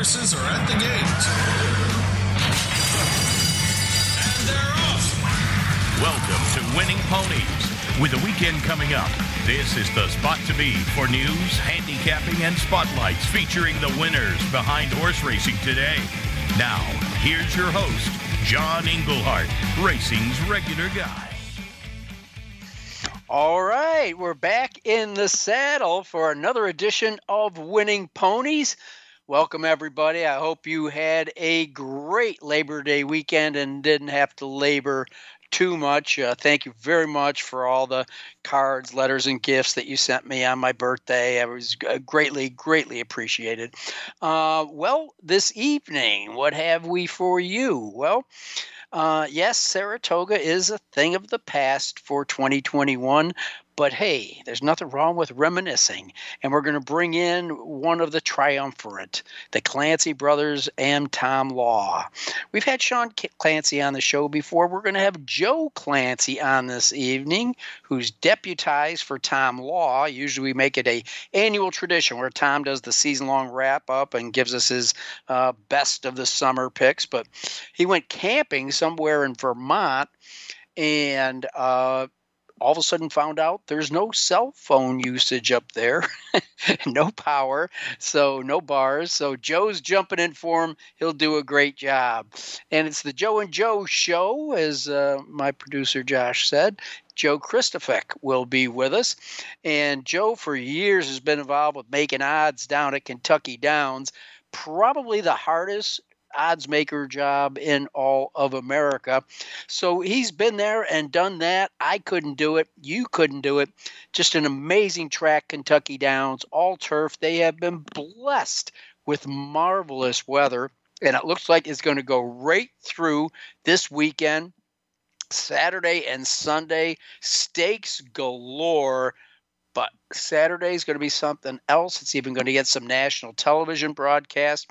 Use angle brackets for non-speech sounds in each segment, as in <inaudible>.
horses are at the gate. And they're off. Welcome to Winning Ponies. With the weekend coming up, this is the spot to be for news, handicapping, and spotlights featuring the winners behind horse racing today. Now, here's your host, John Englehart, racing's regular guy. All right, we're back in the saddle for another edition of Winning Ponies. Welcome, everybody. I hope you had a great Labor Day weekend and didn't have to labor too much. Uh, thank you very much for all the cards, letters, and gifts that you sent me on my birthday. I was greatly, greatly appreciated. Uh, well, this evening, what have we for you? Well, uh, yes, Saratoga is a thing of the past for 2021, but hey, there's nothing wrong with reminiscing. And we're going to bring in one of the triumvirate, the Clancy brothers and Tom Law. We've had Sean Clancy on the show before. We're going to have Joe Clancy on this evening, who's deputized for Tom Law. Usually we make it a annual tradition where Tom does the season long wrap up and gives us his uh, best of the summer picks. But he went camping somewhere in Vermont and uh, all of a sudden found out there's no cell phone usage up there, <laughs> no power, so no bars. So Joe's jumping in for him. He'll do a great job. And it's the Joe and Joe show, as uh, my producer Josh said. Joe Kristufek will be with us. And Joe, for years, has been involved with making odds down at Kentucky Downs. Probably the hardest odds maker job in all of America. So he's been there and done that. I couldn't do it. You couldn't do it. Just an amazing track, Kentucky Downs, all turf. They have been blessed with marvelous weather, and it looks like it's going to go right through this weekend. Saturday and Sunday, stakes galore. But Saturday is going to be something else. It's even going to get some national television broadcast.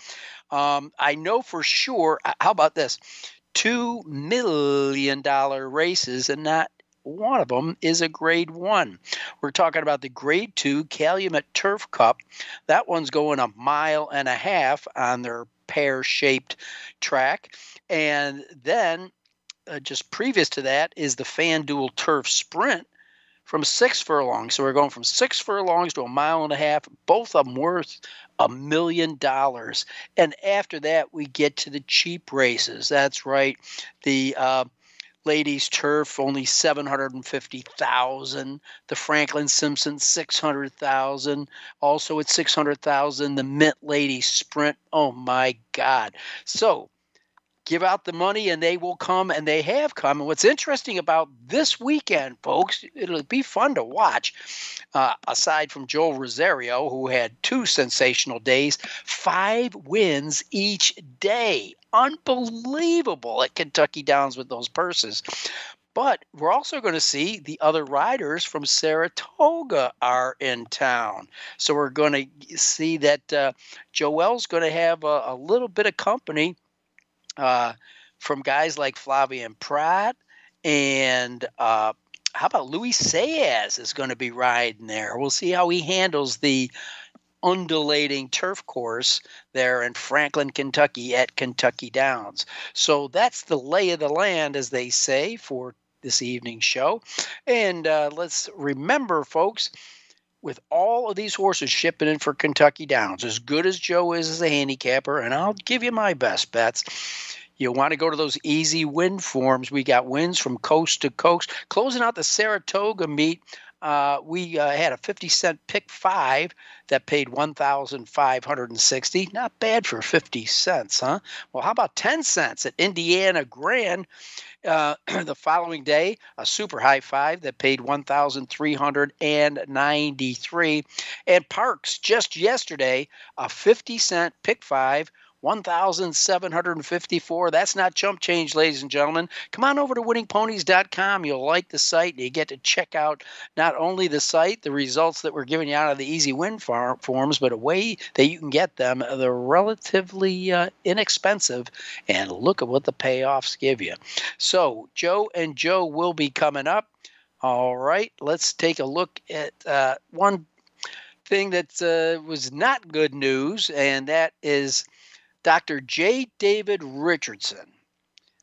Um, I know for sure. How about this? Two million dollar races, and not one of them is a grade one. We're talking about the grade two Calumet Turf Cup. That one's going a mile and a half on their pear shaped track. And then, uh, just previous to that, is the FanDuel Turf Sprint from six furlongs. So we're going from six furlongs to a mile and a half, both of them worth a million dollars. And after that, we get to the cheap races. That's right. The uh, ladies turf only 750,000 the Franklin Simpson 600,000 also at 600,000 the Mint Ladies Sprint oh my god so give out the money and they will come and they have come. And what's interesting about this weekend, folks, it'll be fun to watch. Uh, aside from Joel Rosario, who had two sensational days, five wins each day. Unbelievable at Kentucky Downs with those purses. But we're also going to see the other riders from Saratoga are in town. So we're going to see that uh, Joel's going to have a, a little bit of company uh, from guys like Flavien Prat and uh, how about Luis Saez is going to be riding there. We'll see how he handles the undulating turf course there in Franklin, Kentucky at Kentucky Downs. So that's the lay of the land, as they say, for this evening's show. And uh, let's remember, folks, with all of these horses shipping in for Kentucky Downs, as good as Joe is as a handicapper, and I'll give you my best bets. You want to go to those easy win forms. We got wins from coast to coast. Closing out the Saratoga meet, uh, we uh, had a 50 cent pick five that paid 1560 Not bad for 50 cents, huh? Well, how about 10 cents at Indiana Grand? Uh, <clears throat> the following day, a super high five that paid 1,393. And parks just yesterday, a 50 cent pick five 1,754. That's not chump change, ladies and gentlemen. Come on over to winningponies.com. You'll like the site and you get to check out not only the site, the results that we're giving you out of the easy win farm forms, but a way that you can get them. They're relatively uh, inexpensive, and look at what the payoffs give you. So, Joe and Joe will be coming up. All right, let's take a look at uh, one thing that uh, was not good news, and that is Dr. J. David Richardson,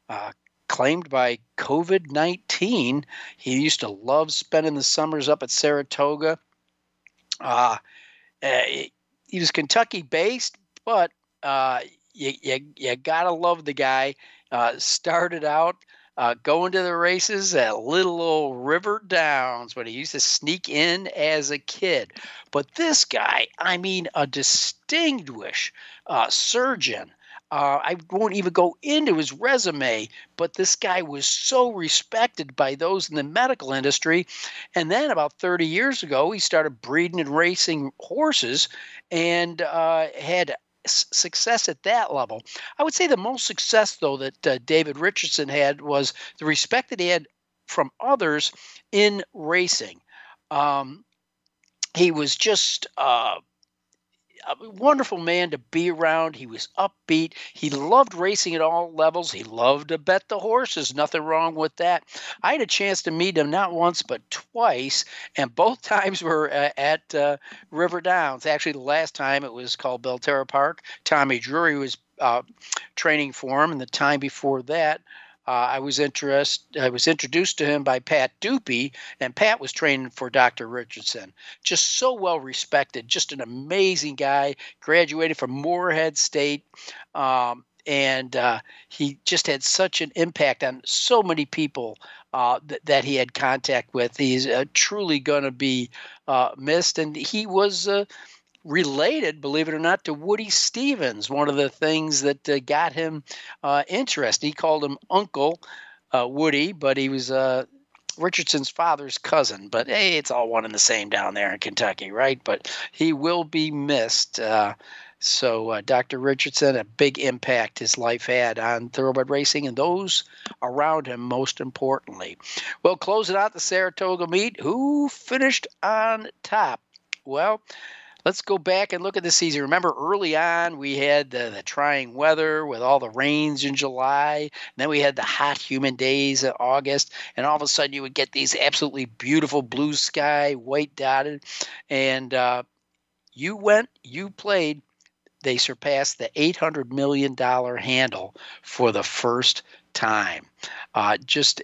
uh, claimed by COVID 19. He used to love spending the summers up at Saratoga. Uh, uh, he was Kentucky based, but uh, you, you, you gotta love the guy. Uh, started out uh, going to the races at little old River Downs when he used to sneak in as a kid. But this guy, I mean, a distinguished uh, surgeon. Uh, I won't even go into his resume, but this guy was so respected by those in the medical industry. And then about 30 years ago, he started breeding and racing horses and uh, had success at that level. I would say the most success, though, that uh, David Richardson had was the respect that he had from others in racing. Um, he was just uh, a wonderful man to be around. He was upbeat. He loved racing at all levels. He loved to bet the horses. Nothing wrong with that. I had a chance to meet him not once but twice, and both <laughs> times were uh, at uh, River Downs. Actually, the last time it was called Belterra Park. Tommy Drury was uh, training for him, and the time before that uh, I was interest, I was introduced to him by Pat Dupuy, and Pat was training for Dr. Richardson. Just so well respected, just an amazing guy. Graduated from Morehead State, um, and uh, he just had such an impact on so many people uh, th- that he had contact with. He's uh, truly going to be uh, missed, and he was uh, related, believe it or not, to Woody Stephens. One of the things that uh, got him uh, interested. He called him Uncle uh, Woody, but he was uh, Richardson's father's cousin. But hey, it's all one and the same down there in Kentucky, right? But he will be missed. Uh, so, uh, Dr. Richardson, a big impact his life had on thoroughbred racing and those around him, most importantly. Well, closing out the Saratoga meet, who finished on top? Well, let's go back and look at the season. Remember, early on, we had the, the trying weather with all the rains in July. then we had the hot, humid days in August. And all of a sudden, you would get these absolutely beautiful blue sky, white dotted. And uh, you went, you played. They surpassed the $800 million handle for the first time. Uh, just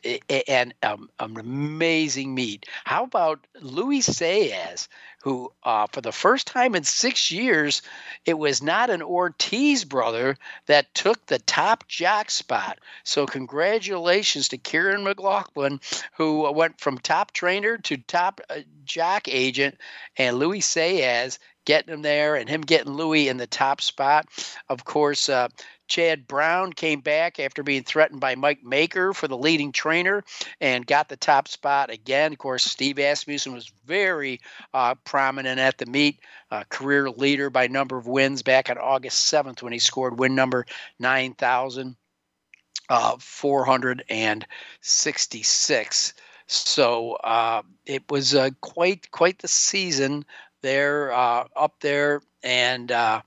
an, um, an amazing meet. How about Luis Saez, who, uh, for the first time in six years, it was not an Ortiz brother that took the top jock spot. So, congratulations to Kiaran McLaughlin, who went from top trainer to top uh, jock agent, and Luis Saez getting him there and him getting Louis in the top spot. Of course, uh, Chad Brown came back after being threatened by Mike Maker for the leading trainer and got the top spot again. Of course, Steve Asmussen was very uh, prominent at the meet, uh, career leader by number of wins back on August 7th when he scored win number 9,000. Uh, 466. So uh, it was uh, quite quite the season there uh, up there, and uh,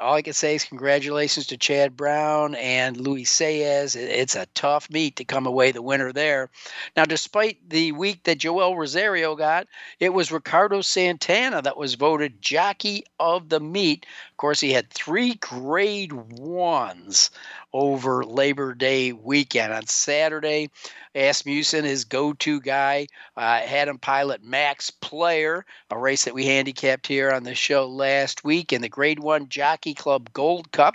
all I can say is congratulations to Chad Brown and Luis Saez. It's a tough meet to come away the winner there. Now, despite the week that Joel Rosario got, it was Ricardo Santana that was voted jockey of the meet. Of course, he had three grade ones over Labor Day weekend. On Saturday, Asmussen, his go to guy, uh, had him pilot Max Player, a race that we handicapped here on the show last week in the Grade 1 Jockey Club Gold Cup.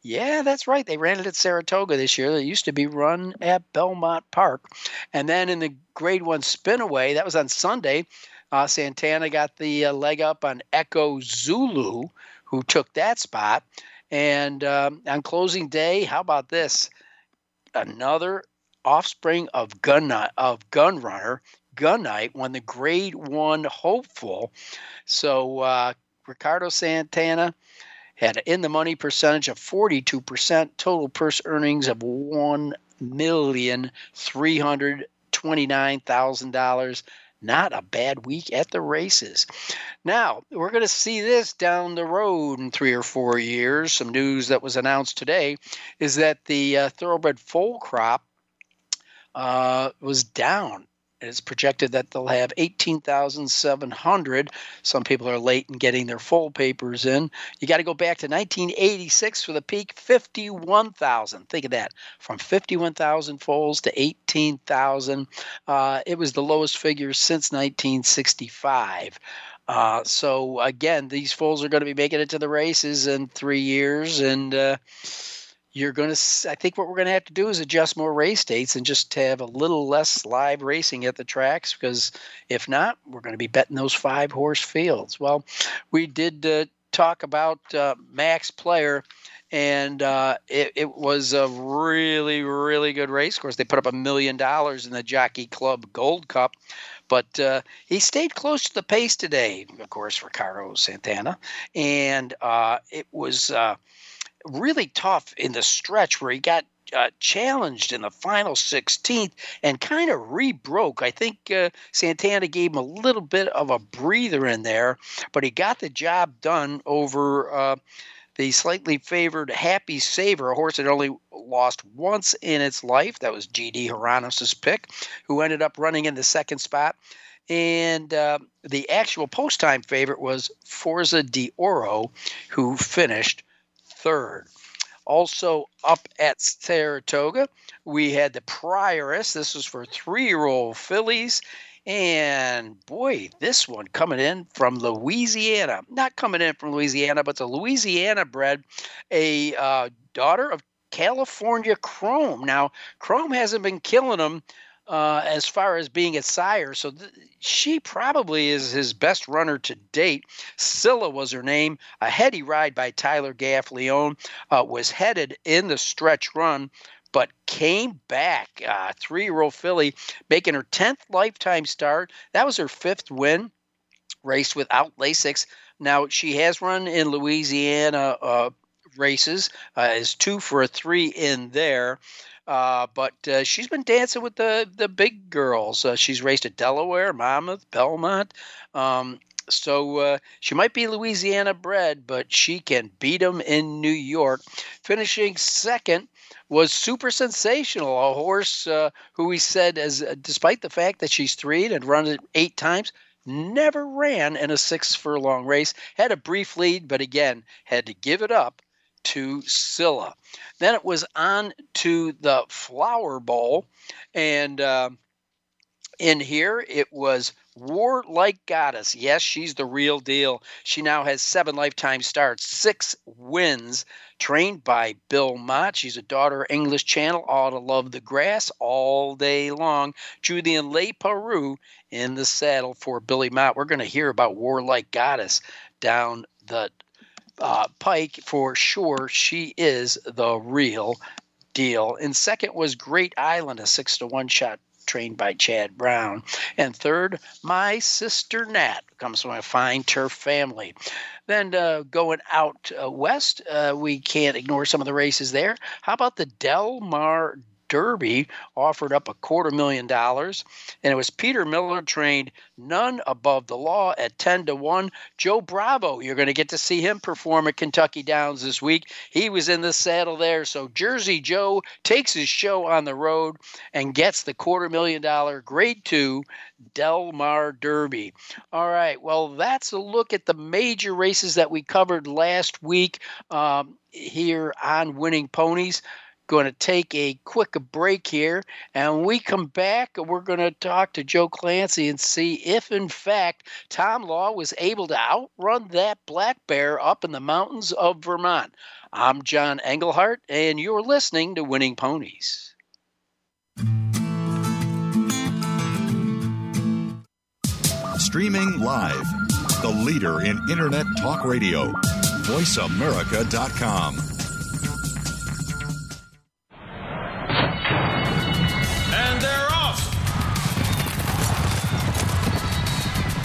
Yeah, that's right. They ran it at Saratoga this year. It used to be run at Belmont Park. And then in the Grade 1 Spinaway, that was on Sunday, uh, Santana got the uh, leg up on Echo Zulu, who took that spot. And um, on closing day, how about this? Another offspring of gun of gun runner Gunite won the grade one hopeful so uh, ricardo santana had an in the money percentage of 42% total purse earnings of $1,329,000 not a bad week at the races. Now, we're going to see this down the road in three or four years. Some news that was announced today is that the uh, thoroughbred foal crop uh, was down it's projected that they'll have 18,700. Some people are late in getting their full papers in. You got to go back to 1986 for the peak, 51,000. Think of that, from 51,000 foals to 18,000. Uh, it was the lowest figure since 1965. Uh, so again, these foals are going to be making it to the races in three years, and uh, you're going to i think what we're going to have to do is adjust more race dates and just have a little less live racing at the tracks because if not we're going to be betting those five horse fields. Well we did uh, talk about uh, max player and uh, it, it, was a really really good race. Of course they put up a million dollars in the jockey club gold cup but uh, he stayed close to the pace today of course for Santana. And uh, it was uh, really tough in the stretch where he got uh, challenged in the final 16th and kind of rebroke. I think uh, Santana gave him a little bit of a breather in there, but he got the job done over uh, the slightly favored Happy Saver, a horse that only lost once in its life. That was GD Haranos' pick, who ended up running in the second spot. And uh, the actual post time favorite was Forza Di Oro, who finished third. Also up at Saratoga, we had the Prioress. This was for three year old fillies. And boy, this one coming in from Louisiana. Not coming in from Louisiana, but a Louisiana bred, a uh, daughter of California Chrome. Now, Chrome hasn't been killing them uh, as far as being a sire. So th- she probably is his best runner to date. Cilla was her name. A heady ride by Tyler Gaffalione uh, was headed in the stretch run. But came back, uh, three-year-old filly, making her tenth lifetime start. That was her fifth win. Raced without Lasix. Now she has run in Louisiana uh, races. Uh, is two for a three in there. Uh, but uh, she's been dancing with the the big girls. Uh, she's raced at Delaware, Monmouth, Belmont. Um, so uh, she might be Louisiana bred, but she can beat them in New York. Finishing second was super sensational. A horse uh, who we said, as uh, despite the fact that she's three and had run it eight times, never ran in a six furlong race. Had a brief lead, but again had to give it up to Cilla. Then it was on to the Flower Bowl, and uh, in here it was Warlike Goddess. Yes, she's the real deal. She now has seven lifetime starts, six wins, trained by Bill Mott. She's a daughter of English Channel, ought to love the grass all day long. Julien Leparoux in the saddle for Billy Mott. We're going to hear about Warlike Goddess down the uh, Pike, for sure, she is the real deal. And second was Great Island, a six to one shot trained by Chad Brown. And third, My Sister Nat comes from a fine turf family. Then uh, going out uh, west, uh, we can't ignore some of the races there. How about the Del Mar Derby offered up a quarter million dollars, and it was Peter Miller trained none above the law at 10 to 1. Joe Bravo, you're going to get to see him perform at Kentucky Downs this week. He was in the saddle there. So Jersey Joe takes his show on the road and gets the quarter million dollar grade two Del Mar Derby. All right, well, that's a look at the major races that we covered last week um, here on Winning Ponies going to take a quick break here. And we come back, we're going to talk to Joe Clancy and see if, in fact, Tom Law was able to outrun that black bear up in the mountains of Vermont. I'm John Englehart, and you're listening to Winning Ponies. Streaming live, the leader in Internet talk radio, voiceamerica.com.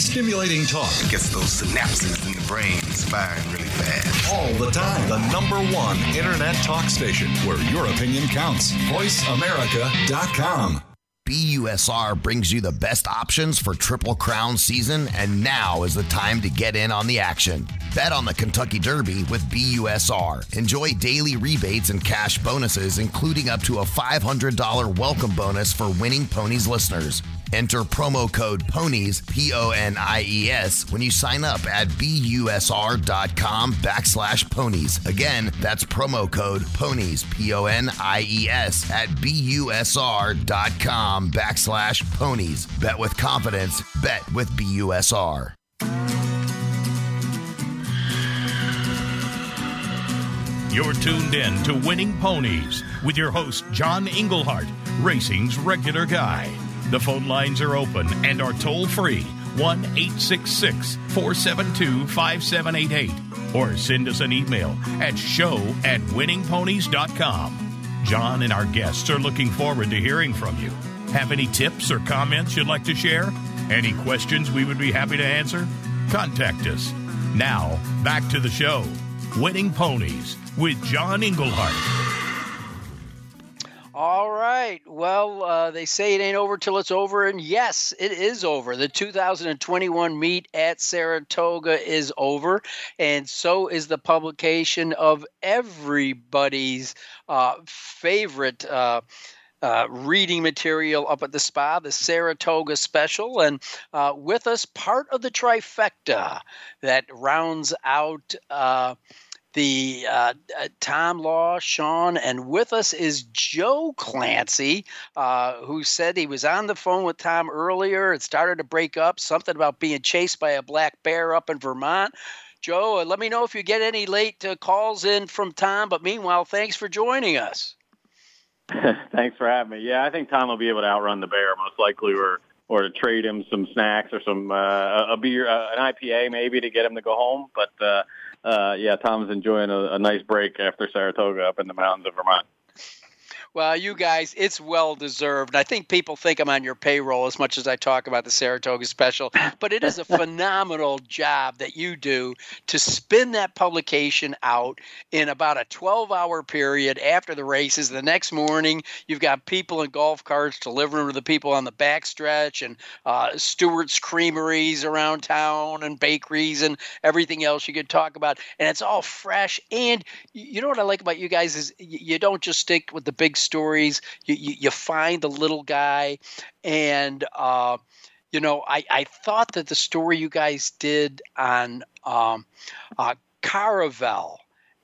Stimulating talk. It gets those synapses in the brain firing really fast. All the time. The number one internet talk station where your opinion counts. VoiceAmerica.com. BUSR brings you the best options for Triple Crown season, and now is the time to get in on the action. Bet on the Kentucky Derby with BUSR. Enjoy daily rebates and cash bonuses, including up to a $500 welcome bonus for winning ponies listeners. Enter promo code PONIES, P O N I E S, when you sign up at busr.com backslash ponies. Again, that's promo code PONIES, P O N I E S, at busr.com backslash ponies. Bet with confidence, bet with BUSR. You're tuned in to Winning Ponies with your host, John Englehart, racing's regular guy. The phone lines are open and are toll free 1 866 472 5788 or send us an email at show at winningponies.com. John and our guests are looking forward to hearing from you. Have any tips or comments you'd like to share? Any questions we would be happy to answer? Contact us. Now, back to the show Winning Ponies with John Englehart. All right. Well, uh, they say it ain't over till it's over, and yes, it is over. The 2021 meet at Saratoga is over, and so is the publication of everybody's uh, favorite. Uh, uh, reading material up at the spa, the Saratoga special, and uh, with us, part of the trifecta that rounds out uh, the uh, uh, Tom Law, Sean, and with us is Joe Clancy, uh, who said he was on the phone with Tom earlier. It started to break up, something about being chased by a black bear up in Vermont. Joe, uh, let me know if you get any late uh, calls in from Tom. But meanwhile, thanks for joining us. <laughs> Thanks for having me. Yeah, I think Tom will be able to outrun the bear most likely, or or to trade him some snacks or some uh, a beer, uh, an IPA maybe to get him to go home. But uh, uh, yeah, Tom's enjoying a, a nice break after Saratoga up in the mountains of Vermont. Well, you guys, it's well deserved. I think people think I'm on your payroll as much as I talk about the Saratoga special, but it is a phenomenal job that you do to spin that publication out in about a 12 hour period after the races. The next morning, you've got people in golf carts delivering to the people on the backstretch and uh, Stewart's creameries around town and bakeries and everything else you could talk about. And it's all fresh. And you know what I like about you guys is you don't just stick with the big stories. You, you, you find the little guy, and uh, you know, I, I thought that the story you guys did on um, uh, Caravel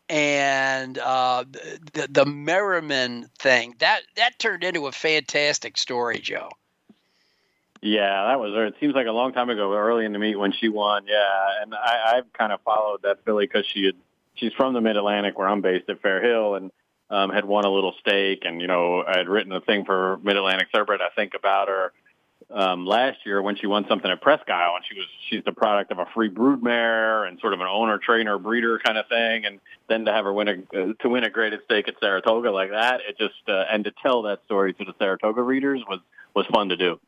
and uh, the the Merryman thing that that turned into a fantastic story, Joe. Yeah, that was her. It seems like a long time ago, early in the meet when she won. Yeah, and I, I've kind of followed that filly because she had she's from the Mid Atlantic where I'm based at Fair Hill, and um, had won a little stake, and you know I had written a thing for Mid Atlantic Thoroughbred. I think about her um, last year when she won something at Presque Isle, and she was she's the product of a free brood mare and sort of an owner trainer breeder kind of thing, and then to have her win a uh, to win a graded stake at Saratoga like that, it just uh, and to tell that story to the Saratoga readers was was fun to do.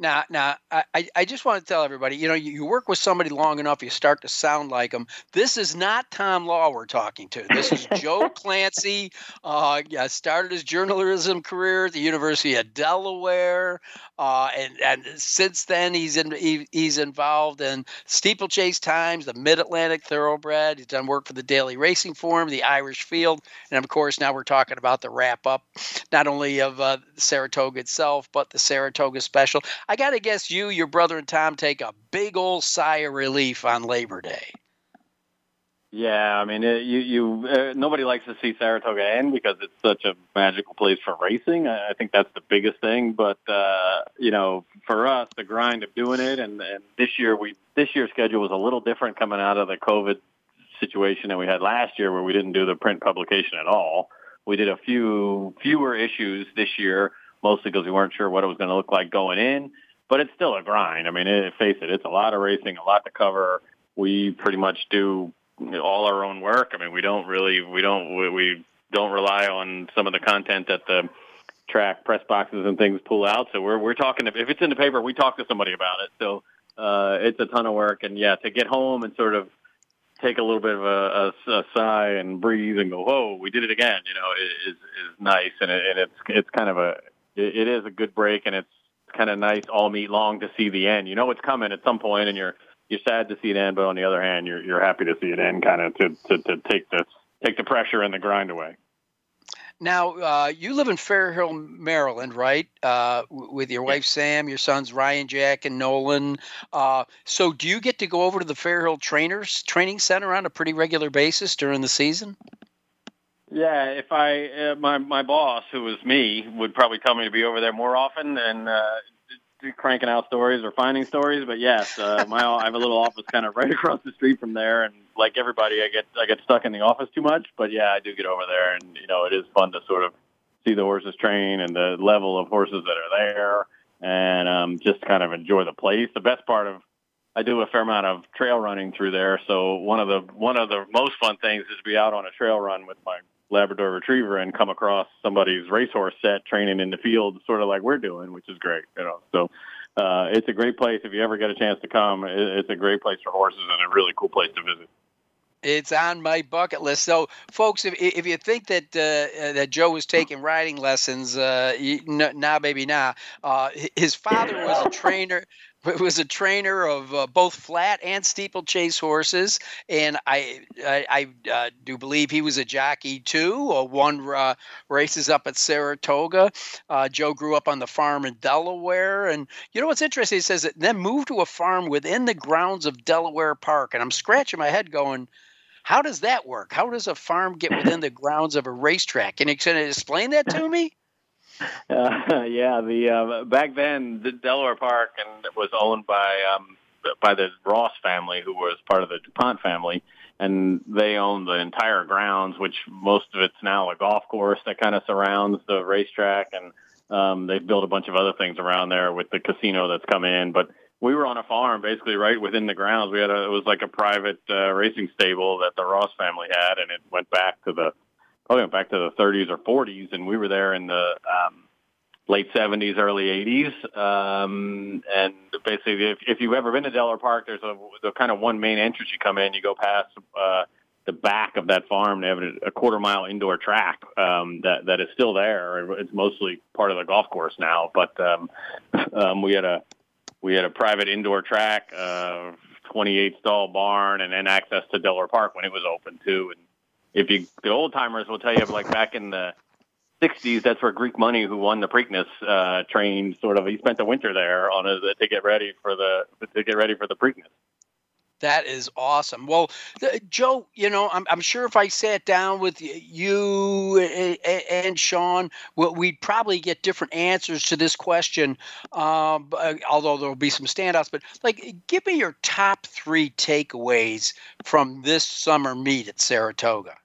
Now, now, I, I just want to tell everybody, you know, you, you work with somebody long enough, you start to sound like them. This is not Tom Law we're talking to. This is Joe <laughs> Clancy. Uh, yeah, started his journalism career at the University of Delaware, uh, and and since then he's in he, he's involved in Steeplechase Times, the Mid Atlantic Thoroughbred. He's done work for the Daily Racing Form, the Irish Field, and of course now we're talking about the wrap up, not only of uh, Saratoga itself, but the Saratoga Special. I got to guess you, your brother, and Tom take a big old sigh of relief on Labor Day. Yeah, I mean, it, you you uh, nobody likes to see Saratoga end because it's such a magical place for racing. I, I think that's the biggest thing. But uh, you know, for us, the grind of doing it, and, and this year we this year's schedule was a little different coming out of the COVID situation that we had last year, where we didn't do the print publication at all. We did a few fewer issues this year mostly because we weren't sure what it was going to look like going in. But it's still a grind. I mean, it, face it, it's a lot of racing, a lot to cover. We pretty much do all our own work. I mean, we don't really, we don't, we, we don't rely on some of the content that the track press boxes and things pull out. So we're we're talking. If it's in the paper, we talk to somebody about it. So uh, it's a ton of work. And yeah, to get home and sort of take a little bit of a, a, a sigh and breathe and go, whoa, we did it again. You know, is is nice, and, it, and it's it's kind of a it, it is a good break, and it's kind of nice all meet long to see the end. You know it's coming at some point, and you're you're sad to see it end, but on the other hand, you're you're happy to see it end, kind of to to, to take the take the pressure and the grind away. Now, uh, you live in Fairhill, Maryland, right? Uh, with your wife Sam, your sons Ryan, Jack, and Nolan. Uh, so, do you get to go over to the Fairhill Trainers Training Center on a pretty regular basis during the season? Yeah, if I uh, my my boss, who was me, would probably tell me to be over there more often and uh, cranking out stories or finding stories. But yes, uh, my I have a little office kind of right <laughs> across the street from there, and like everybody, I get I get stuck in the office too much. But yeah, I do get over there, and you know it is fun to sort of see the horses train and the level of horses that are there, and um, just kind of enjoy the place. The best part of I do a fair amount of trail running through there, so one of the one of the most fun things is to be out on a trail run with my Labrador Retriever and come across somebody's racehorse set training in the field, sort of like we're doing, which is great. You know, so uh, it's a great place if you ever get a chance to come. It's a great place for horses and a really cool place to visit. It's on my bucket list. So, folks, if, if you think that uh, that Joe was taking riding lessons, uh, nah, baby, nah. Uh, his father was a trainer was a trainer of uh, both flat and steeplechase horses, and I I, I uh, do believe he was a jockey too, or won uh, races up at Saratoga. Uh, Joe grew up on the farm in Delaware, and you know what's interesting? He says that then moved to a farm within the grounds of Delaware Park, and I'm scratching my head going. How does that work? How does a farm get within the grounds of a racetrack? Can you explain that to me? Uh, <laughs> yeah, the uh, back then the Delaware Park and was owned by um, by the Ross family, who was part of the Dupont family, and they owned the entire grounds, which most of it's now a golf course that kind of surrounds the racetrack, and um, they've built a bunch of other things around there with the casino that's come in, but. We were on a farm, basically right within the grounds. We had a, it was like a private uh, racing stable that the Ross family had, and it went back to the probably went back to the 30s or 40s, and we were there in the um, late 70s, early 80s. Um, and basically, if, if you've ever been to Delaware Park, there's a the kind of one main entrance. You come in, you go past uh, the back of that farm. They have a, a quarter mile indoor track um, that that is still there. It's mostly part of the golf course now, but um, um, we had a we had a private indoor track. Uh, 28 stall barn and then access to Delaware Park when it was open too. And if you the old timers will tell you like back in the 60s, that's where Greek Money, who won the Preakness, uh, trained. Sort of, he spent the winter there on a, to get ready for the to get ready for the Preakness. That is awesome. Well, Joe, you know, I'm, I'm sure if I sat down with you and Sean, we'd probably get different answers to this question. Um, although there'll be some standouts, but like, give me your top three takeaways from this summer meet at Saratoga.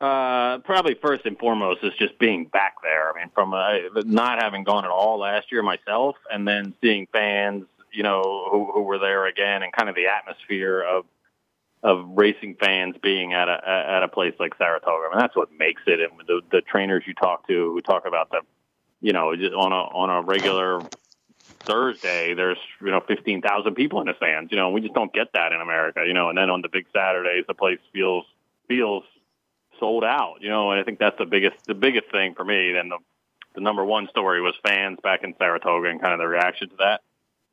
Uh, probably first and foremost is just being back there. I mean, from uh, not having gone at all last year myself, and then seeing fans you know, who, who were there again, and kind of the atmosphere of of racing fans being at a at a place like Saratoga. I mean, that's what makes it. And the the trainers you talk to who talk about the, you know, just on a on a regular Thursday, there's you know fifteen thousand people in the stands. You know, we just don't get that in America. You know, and then on the big Saturdays, the place feels feels sold out. You know, and I think that's the biggest the biggest thing for me. Then the the number one story was fans back in Saratoga and kind of the reaction to that.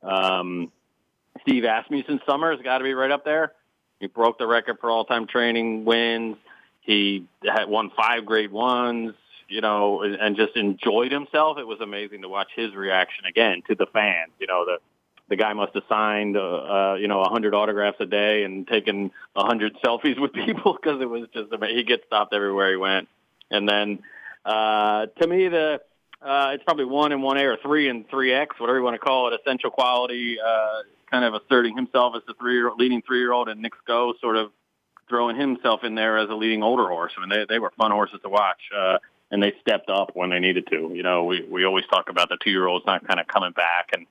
Um, Steve Asmussen's summer has got to be right up there. He broke the record for all-time training wins. He had won five grade ones, you know, and just enjoyed himself. It was amazing to watch his reaction again to the fans. You know, the the guy must have signed, uh, uh, you know, a hundred autographs a day and taken a hundred <laughs> selfies with people because it was just amazing. He gets stopped everywhere he went. And then, uh, to me, the uh, it's probably one and one A or three and three X, whatever you want to call it. Essential quality, uh, kind of asserting himself as the three leading three year old, and Knicks Go sort of throwing himself in there as a leading older horse. I mean, they they were fun horses to watch, uh, and they stepped up when they needed to. You know, we we always talk about the two year olds not kind of coming back, and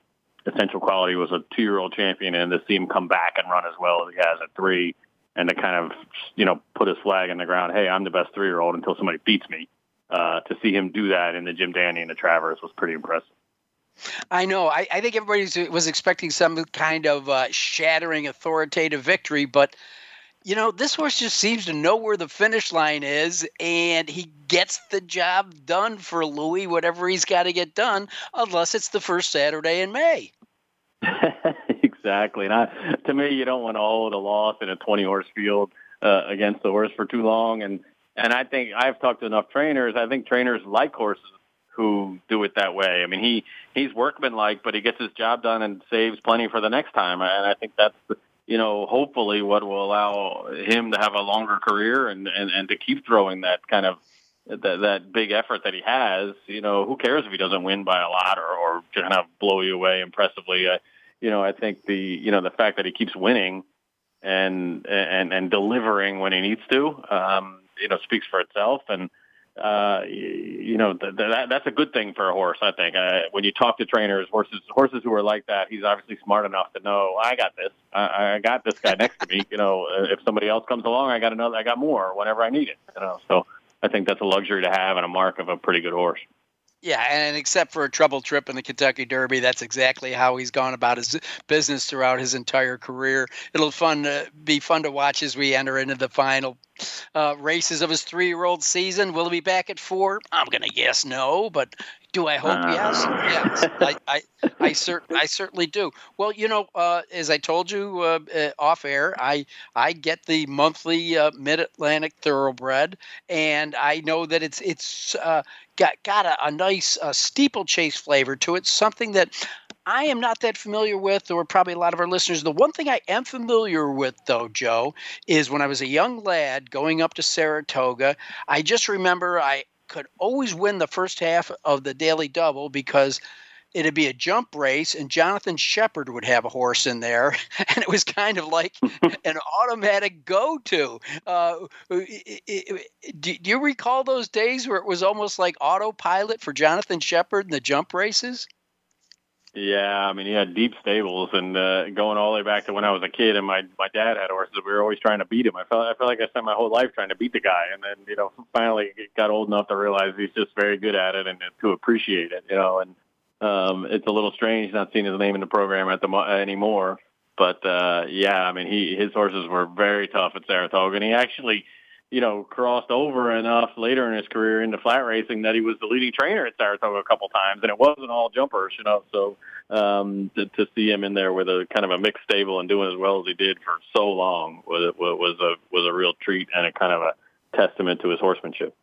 Essential Quality was a two year old champion, and to see him come back and run as well as he has at three, and to kind of you know put his flag in the ground. Hey, I'm the best three year old until somebody beats me uh, to see him do that in the Jim Dandy and the Travers was pretty impressive. I know. I, I think everybody was expecting some kind of uh, shattering authoritative victory, but you know, this horse just seems to know where the finish line is, and he gets the job done for Louis, whatever he's got to get done, unless it's the first Saturday in May. <laughs> exactly. And I, to me, you don't want to hold a loss in a 20 horse field uh, against the horse for too long. And and I think I've talked to enough trainers. I think trainers like horses who do it that way. I mean, he he's workmanlike, but he gets his job done and saves plenty for the next time. And I think that's you know hopefully what will allow him to have a longer career and and and to keep throwing that kind of that that big effort that he has. You know, who cares if he doesn't win by a lot or or kind of blow you away impressively? I, you know, I think the you know the fact that he keeps winning and and and delivering when he needs to, um, you know, speaks for itself. And uh, you know, th- that, that's a good thing for a horse. I think uh, when you talk to trainers, horses horses who are like that, he's obviously smart enough to know I got this. I, I got this guy next to me. You know, if somebody else comes along, I got another. I got more whenever I need it. You know, so I think that's a luxury to have and a mark of a pretty good horse. Yeah, and except for a trouble trip in the Kentucky Derby, that's exactly how he's gone about his business throughout his entire career. It'll fun to, be fun to watch as we enter into the final uh, races of his three-year-old season. Will he be back at four? I'm going to guess no, but do I hope uh. yes? Yes, I, I, I, cert- I certainly do. Well, you know, uh, as I told you uh, uh, off air, I I get the monthly uh, Mid Atlantic Thoroughbred, and I know that it's it's uh, got got a, a nice uh, steeplechase flavor to it, something that I am not that familiar with, or probably a lot of our listeners. The one thing I am familiar with, though, Joe, is when I was a young lad going up to Saratoga, I just remember I could always win the first half of the daily double because it'd be a jump race and Jonathan Sheppard would have a horse in there <laughs> and it was kind of like <laughs> an automatic go-to. Uh, do, do, you recall those days where it was almost like autopilot for Jonathan Sheppard in the jump races? Yeah, I mean, he had deep stables, and uh, going all the way back to when I was a kid, and my my dad had horses. We were always trying to beat him. I felt I felt like I spent my whole life trying to beat the guy, and then you know, finally got old enough to realize he's just very good at it and to appreciate it. You know, and um, it's a little strange not seeing his name in the program at the anymore. But uh, yeah, I mean, he his horses were very tough at Saratoga, and he actually you know, crossed over enough later in his career into flat racing that he was the leading trainer at Saratoga a couple times, and it wasn't all jumpers, you know. So um, to, to see him in there with a kind of a mixed stable and doing as well as he did for so long was was a was a real treat and a kind of a testament to his horsemanship.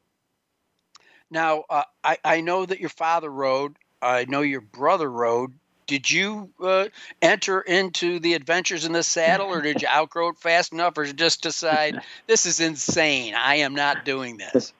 Now, uh, I I know that your father rode. I know your brother rode did you uh, enter into the adventures in the saddle or did you outgrow it fast enough or just decide <laughs> this is insane i am not doing this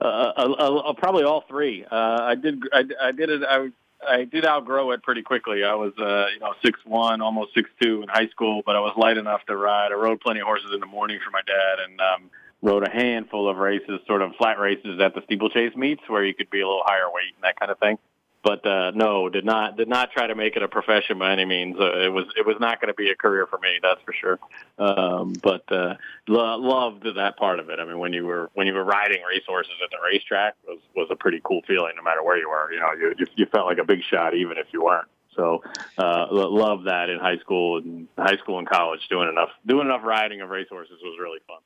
uh, uh, uh, probably all three uh, i did I, I did it i I did outgrow it pretty quickly. I was, uh, you know, six one, almost six two in high school, but I was light enough to ride. I rode plenty of horses in the morning for my dad, and um, rode a handful of races, sort of flat races at the steeplechase meets, where you could be a little higher weight and that kind of thing but uh, no, did not did not try to make it a profession by any means. Uh, it was it was not going to be a career for me, that's for sure. Um, but uh, lo- loved that part of it. I mean, when you were when you were riding racehorses at the racetrack was was a pretty cool feeling, no matter where you were. You know, you you felt like a big shot even if you weren't. So uh, love that in high school and high school and college. Doing enough doing enough riding of racehorses was really fun.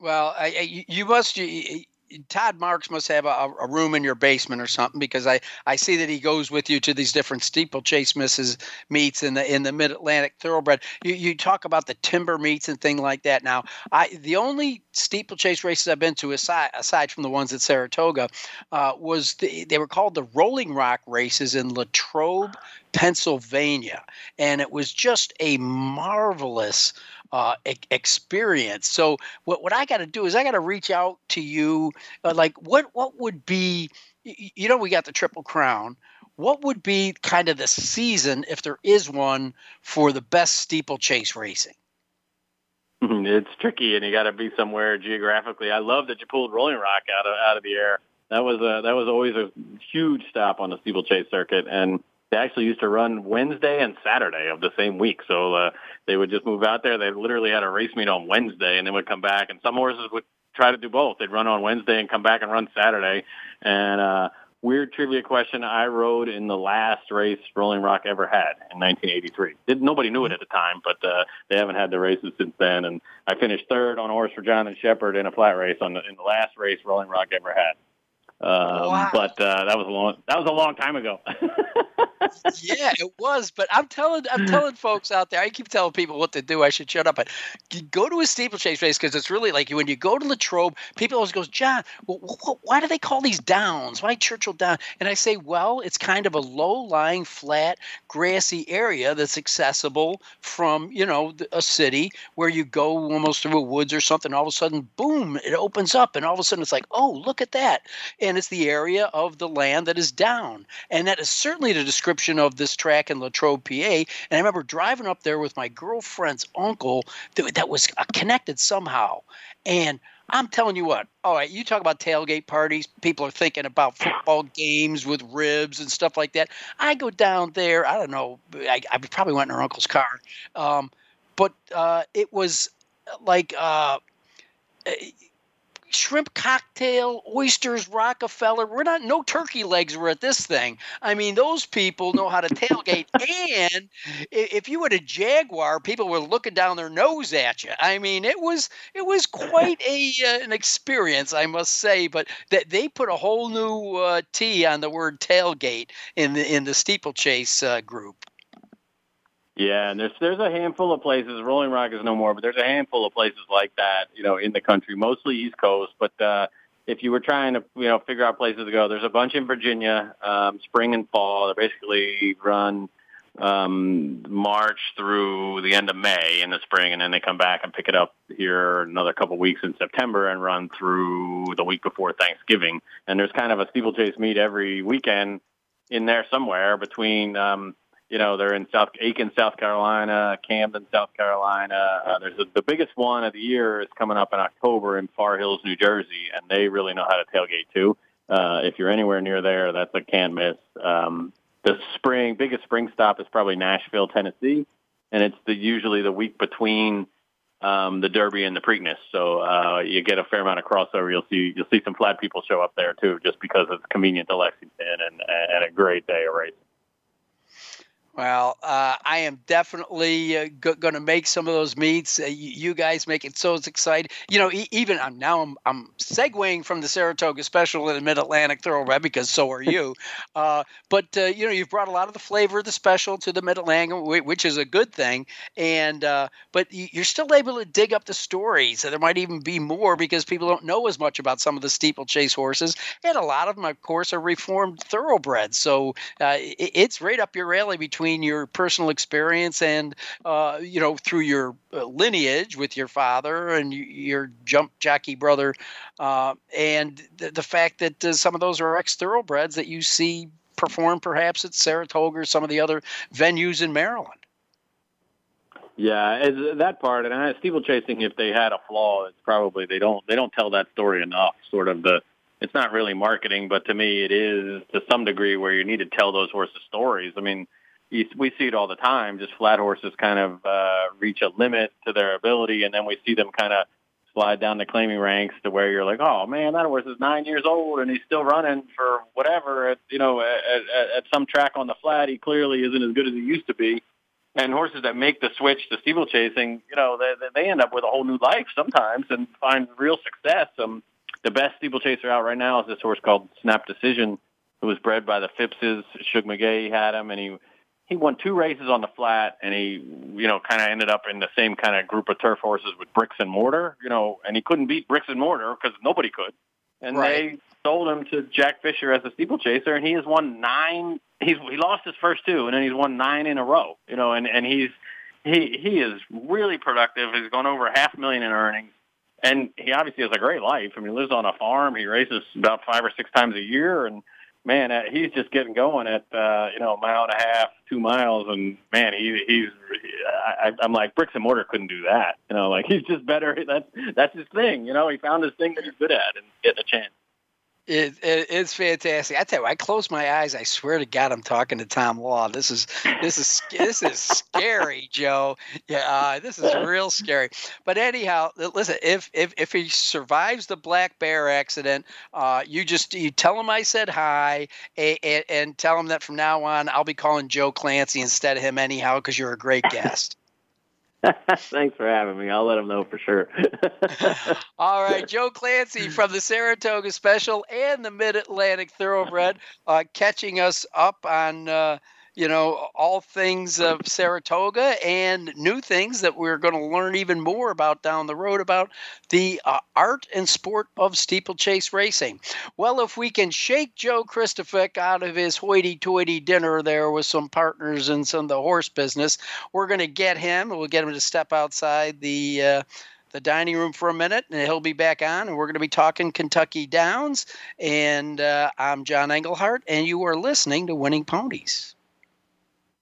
Well, I, you must. You, Tod Marks must have a, a, room in your basement or something because I, I see that he goes with you to these different steeplechase misses meets in the in the Mid Atlantic Thoroughbred. You, you talk about the timber meets and things like that. Now, I the only steeplechase races I've been to aside aside from the ones at Saratoga uh, was the, they were called the Rolling Rock races in Latrobe, Pennsylvania, and it was just a marvelous uh, e- experience. So what what I got to do is I got to reach out to you. Uh, like what what would be you know we got the Triple Crown. What would be kind of the season if there is one for the best steeplechase racing? It's tricky, and you got to be somewhere geographically. I love that you pulled Rolling Rock out of out of the air. That was a that was always a huge stop on the steeplechase circuit, and they actually used to run Wednesday and Saturday of the same week. So uh, they would just move out there. They literally had a race meet on Wednesday and then would come back. And some horses would try to do both. They'd run on Wednesday and come back and run Saturday. And uh, weird trivia question. I rode in the last race Rolling Rock ever had in 1983. Did, nobody knew it at the time, but uh, they haven't had the races since then. And I finished third on a horse for Jonathan Sheppard in a flat race on the, in the last race Rolling Rock ever had. Um, Wow. But uh, that was a long that was a long time ago. <laughs> yeah, it was. But I'm telling, I'm telling folks out there. I keep telling people what to do. I should shut up. But go to a steeplechase race because it's really like when you go to Latrobe, people always goes, John, wh- wh- why do they call these downs? Why Churchill Down? And I say, well, it's kind of a low-lying, flat, grassy area that's accessible from you know a city where you go almost through a woods or something. All of a sudden, boom, it opens up, and all of a sudden it's like, oh, look at that, and it's the area of the land that is down, and that is certainly the description of this track in Latrobe, PA. And I remember driving up there with my girlfriend's uncle that, that was uh, connected somehow, and. I'm telling you what. All right, you talk about tailgate parties. People are thinking about football games with ribs and stuff like that. I go down there. I don't know. I, I probably went in her uncle's car, um, but uh, it was like uh, shrimp cocktail, oysters, Rockefeller. We're not no turkey legs were at this thing. I mean, those people know how to tailgate. <laughs> and if you had a Jaguar, people were looking down their nose at you. I mean, it was it was quite a uh, an experience, I must say. But that they put a whole new uh, T on the word tailgate in the in the steeplechase uh, group. Yeah, and there's there's a handful of places. Rolling Rock is no more, but there's a handful of places like that, you know, in the country, mostly East Coast. But uh, if you were trying to, you know, figure out places to go, there's a bunch in Virginia, um, spring and fall. They basically run um, March through the end of May in the spring, and then they come back and pick it up here another couple weeks in September and run through the week before Thanksgiving. And there's kind of a steeplechase meet every weekend in there somewhere between. Um, you know, they're in South Aiken, South Carolina, Camden, South Carolina. Uh, there's a, the biggest one of the year is coming up in October in Far Hills, New Jersey, and they really know how to tailgate too. Uh, if you're anywhere near there, that's a can't miss. Um, the spring biggest spring stop is probably Nashville, Tennessee, and it's the usually the week between um, the Derby and the Preakness. So uh, you get a fair amount of crossover. You'll see you'll see some flat people show up there too, just because it's convenient to Lexington and, and a great day of racing. Well, uh, I am definitely uh, g- going to make some of those meets. Uh, you, you guys make it so exciting. You know, e- even I'm now I'm, I'm segueing from the Saratoga Special to the Mid Atlantic Thoroughbred because so are you. <laughs> uh, but uh, you know, you've brought a lot of the flavor of the special to the Mid Atlantic, whi- which is a good thing. And uh, but y- you're still able to dig up the stories. And there might even be more because people don't know as much about some of the steeplechase horses, and a lot of them, of course, are reformed thoroughbreds. So uh, it, it's right up your alley between your personal experience and uh, you know through your uh, lineage with your father and your jump jockey brother, uh, and the, the fact that uh, some of those are ex thoroughbreds that you see perform perhaps at Saratoga or some of the other venues in Maryland. Yeah, that part, and I, steeplechasing. If they had a flaw, it's probably they don't they don't tell that story enough. Sort of the, it's not really marketing, but to me, it is to some degree where you need to tell those horses stories. I mean, you, we see it all the time. Just flat horses kind of uh, reach a limit to their ability, and then we see them kind of slide down the claiming ranks to where you're like, oh man, that horse is nine years old and he's still running for whatever. At, you know, at, at, at some track on the flat, he clearly isn't as good as he used to be and horses that make the switch to steeplechasing, you know, they, they end up with a whole new life sometimes and find real success. Um, the best steeplechaser out right now is this horse called Snap Decision, who was bred by the Phippses. Shug McGaughey had him, and he he won two races on the flat, and he you know kind of ended up in the same kind of group of turf horses with Bricks and Mortar, you know, and he couldn't beat Bricks and Mortar because nobody could, and Right. they sold him to Jack Fisher as a steeplechaser, and he has won nine. He's he lost his first two, and then he's won nine in a row. You know, and and he's he he is really productive. He's gone over half a million in earnings, and he obviously has a great life. I mean, he lives on a farm. He races about five or six times a year, and man, uh, he's just getting going at uh, you know a mile and a half, two miles, and man, he he's I, I'm like bricks and mortar couldn't do that. You know, like <laughs> he's just better. That's that's his thing. You know, he found his thing that he's good at and getting a chance. It, it, it's fantastic. I tell you, I close my eyes. I swear to God, I'm talking to Tom Law. This is this is this is scary, <laughs> Joe. Yeah, uh, this is real scary. But anyhow, listen. If if if he survives the black bear accident, uh, you just you tell him I said hi, and, and, and tell him that from now on I'll be calling Joe Clancy instead of him anyhow because you're a great guest. <laughs> Thanks for having me. I'll let them know for sure. <laughs> <laughs> All right, Joe Clancy from the Saratoga Special and the Mid Atlantic Thoroughbred, uh, catching us up on uh, you know, all things of Saratoga and new things that we're going to learn even more about down the road about the uh, art and sport of steeplechase racing. Well, if we can shake Joe Kristufek out of his hoity-toity dinner there with some partners and some of the horse business, we're going to get him. We'll get him to step outside the. Uh, the dining room for a minute, and he'll be back on, and we're going to be talking Kentucky Downs. And uh, I'm John Englehart, and you are listening to Winning Ponies.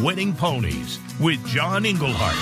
Winning Ponies with John Englehart.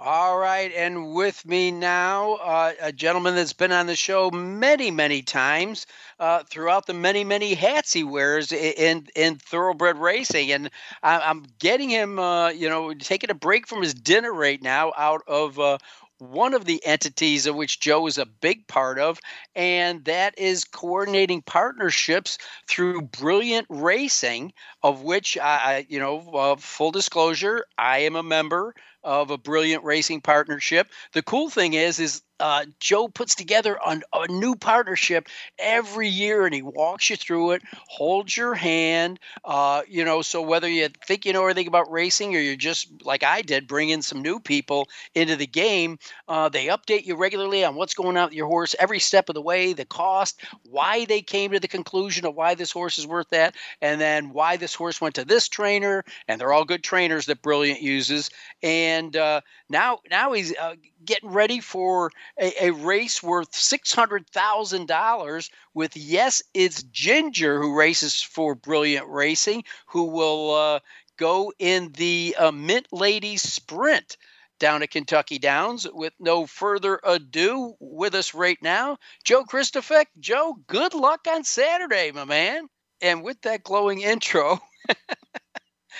All right, and with me now, uh, a gentleman that's been on the show many, many times uh, throughout the many, many hats he wears in in thoroughbred racing, and I, I'm getting him, uh, you know, taking a break from his dinner right now out of uh, one of the entities of which Joe is a big part of, and that is coordinating partnerships through Brilliant Racing, of which I, you know, uh, full disclosure, I am a member of a Brilliant Racing partnership. The cool thing is, is uh, Joe puts together a, a, new partnership every year, and he walks you through it, holds your hand. Uh, you know, so whether you think you know everything about racing, or you're just like I did, bring in some new people into the game, uh, they update you regularly on what's going on with your horse every step of the way, the cost, why they came to the conclusion of why this horse is worth that, and then why this horse went to this trainer, and they're all good trainers that Brilliant uses, and uh, now now he's uh, getting ready for a, a race worth six hundred thousand dollars with yes, it's Ginger who races for Brilliant Racing, who will uh, go in the uh, Mint Ladies Sprint down at Kentucky Downs. With no further ado, with us right now, Joe Kristufek. Joe, good luck on Saturday, my man. And with that glowing intro. <laughs>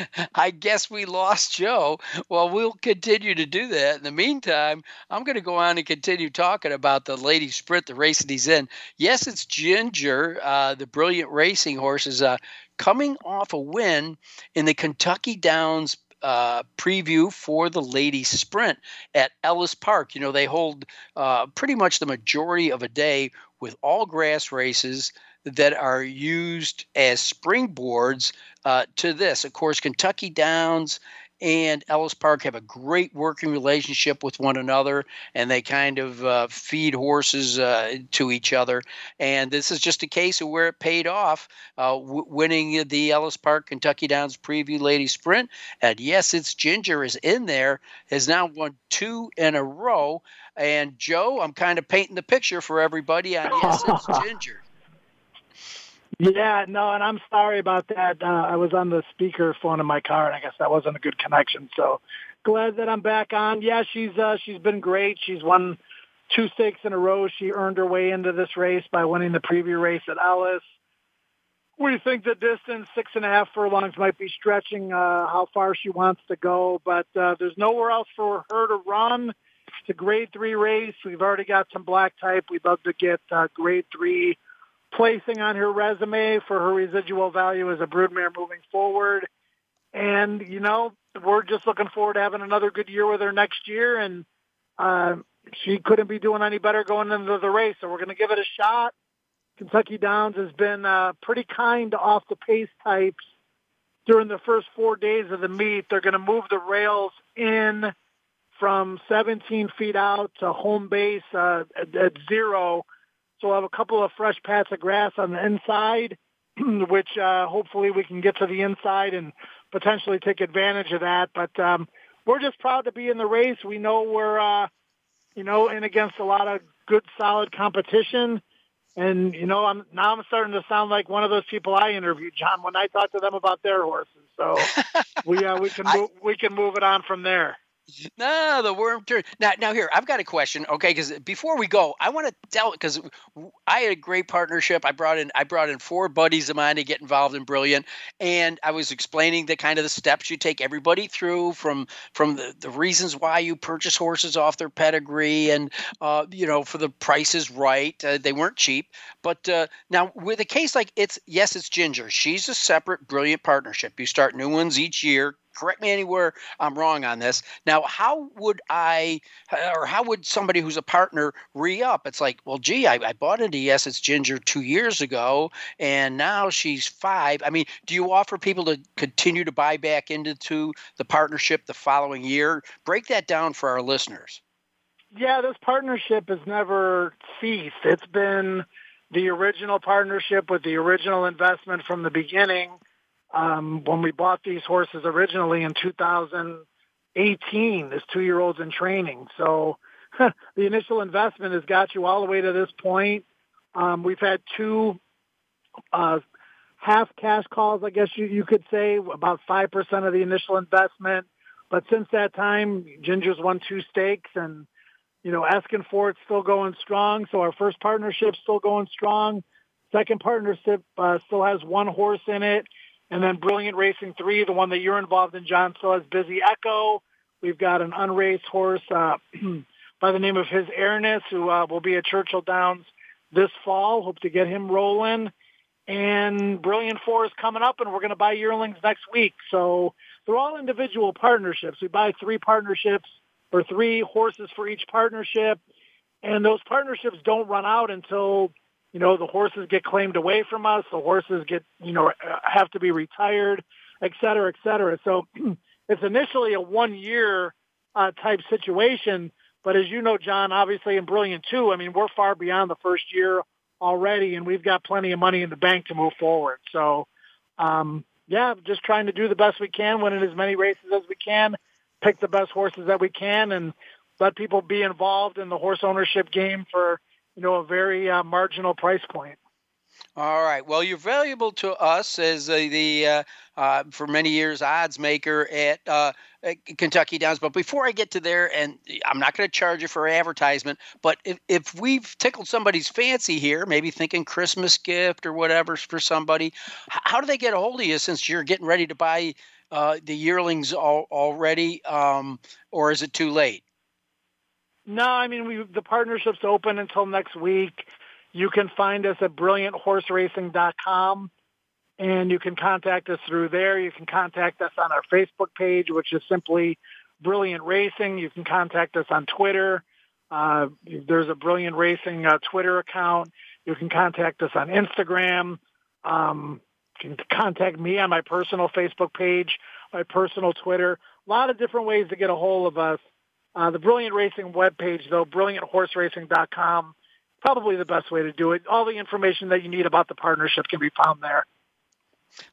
<laughs> I guess we lost Joe. Well, we'll continue to do that. In the meantime, I'm going to go on and continue talking about the lady sprint, the race that he's in. Yes, it's Ginger, uh, the brilliant racing horse, is uh, coming off a win in the Kentucky Downs uh, preview for the ladies sprint at Ellis Park. You know, they hold uh, pretty much the majority of a day with all grass races that are used as springboards uh, to this. Of course, Kentucky Downs and Ellis Park have a great working relationship with one another, and they kind of uh, feed horses uh, to each other. And this is just a case of where it paid off, uh, w- winning the Ellis Park Kentucky Downs Preview Ladies Sprint. And yes, it's Ginger is in there, has now won two in a row. And Joe, I'm kind of painting the picture for everybody on <laughs> yes, it's Ginger. Yeah, no, and I'm sorry about that. Uh, I was on the speaker phone in my car, and I guess that wasn't a good connection. So glad that I'm back on. Yeah, she's uh, she's been great. She's won two stakes in a row. She earned her way into this race by winning the preview race at Ellis. We think the distance, six and a half furlongs, might be stretching uh, how far she wants to go, but uh, there's nowhere else for her to run. It's a grade three race. We've already got some black type. We'd love to get uh, grade three placing on her resume for her residual value as a broodmare moving forward. And, you know, we're just looking forward to having another good year with her next year. And uh, she couldn't be doing any better going into the race. So we're going to give it a shot. Kentucky Downs has been uh, pretty kind off the pace types during the first four days of the meet. They're going to move the rails in from 17 feet out to home base uh, at, at zero so we'll have a couple of fresh pats of grass on the inside, <clears throat> which uh, hopefully we can get to the inside and potentially take advantage of that. But um, we're just proud to be in the race. We know we're, uh, you know, in against a lot of good, solid competition. And you know, I'm now I'm starting to sound like one of those people I interviewed, John, when I talk to them about their horses. So <laughs> we uh, we can move, we can move it on from there. <laughs> No, the worm turn. Now, now here, I've got a question. Okay, because before we go, I want to tell because I had a great partnership. I brought in I brought in four buddies of mine to get involved in Brilliant, and I was explaining the kind of the steps you take everybody through from from the, the reasons why you purchase horses off their pedigree, and uh, you know for the prices right. Uh, they weren't cheap, but uh, now with a case like it's yes, it's Ginger. She's a separate Brilliant partnership. You start new ones each year correct me anywhere I'm wrong on this. Now, how would I, or how would somebody who's a partner re up? It's like, well, gee, I, I bought into Yes, it's Ginger two years ago, and now she's five. I mean, do you offer people to continue to buy back into the partnership the following year? Break that down for our listeners. Yeah, this partnership has never ceased. It's been the original partnership with the original investment from the beginning um, when we bought these horses originally in 2018, this two-year-olds in training. So <laughs> the initial investment has got you all the way to this point. Um, we've had two uh, half cash calls, I guess you, you could say, about 5% of the initial investment. But since that time, Ginger's won two stakes and, you know, asking for it's still going strong. So our first partnership's still going strong. Second partnership uh, still has one horse in it. And then Brilliant Racing 3, the one that you're involved in, John, still has Busy Echo. We've got an unraced horse uh, <clears throat> by the name of His Airness who uh, will be at Churchill Downs this fall. Hope to get him rolling. And Brilliant 4 is coming up, and we're going to buy yearlings next week. So they're all individual partnerships. We buy three partnerships or three horses for each partnership. And those partnerships don't run out until you know, the horses get claimed away from us, the horses get, you know, have to be retired, et cetera, et cetera. So <clears throat> it's initially a one year uh, type situation. But as you know, John, obviously in Brilliant too, I mean, we're far beyond the first year already and we've got plenty of money in the bank to move forward. So, um, yeah, just trying to do the best we can, win in as many races as we can, pick the best horses that we can and let people be involved in the horse ownership game for, you know, a very uh, marginal price point. All right. Well, you're valuable to us as the uh, uh, for many years odds maker at, uh, at, Kentucky Downs. But before I get to there, and I'm not going to charge you for advertisement, but if, if we've tickled somebody's fancy here, maybe thinking Christmas gift or whatever for somebody, how do they get a hold of you since you're getting ready to buy uh, the yearlings al- already, um, or is it too late? No, I mean we the partnership's open until next week. You can find us at brillianthorseracing.com. and you can contact us through there. You can contact us on our Facebook page, which is simply Brilliant Racing. You can contact us on Twitter. Uh, there's a Brilliant Racing uh, Twitter account. You can contact us on Instagram. Um, you can contact me on my personal Facebook page, my personal Twitter. A lot of different ways to get a hold of us. Uh, the Brilliant Racing webpage, though, brillianthorseracing.com, probably the best way to do it. All the information that you need about the partnership can be found there.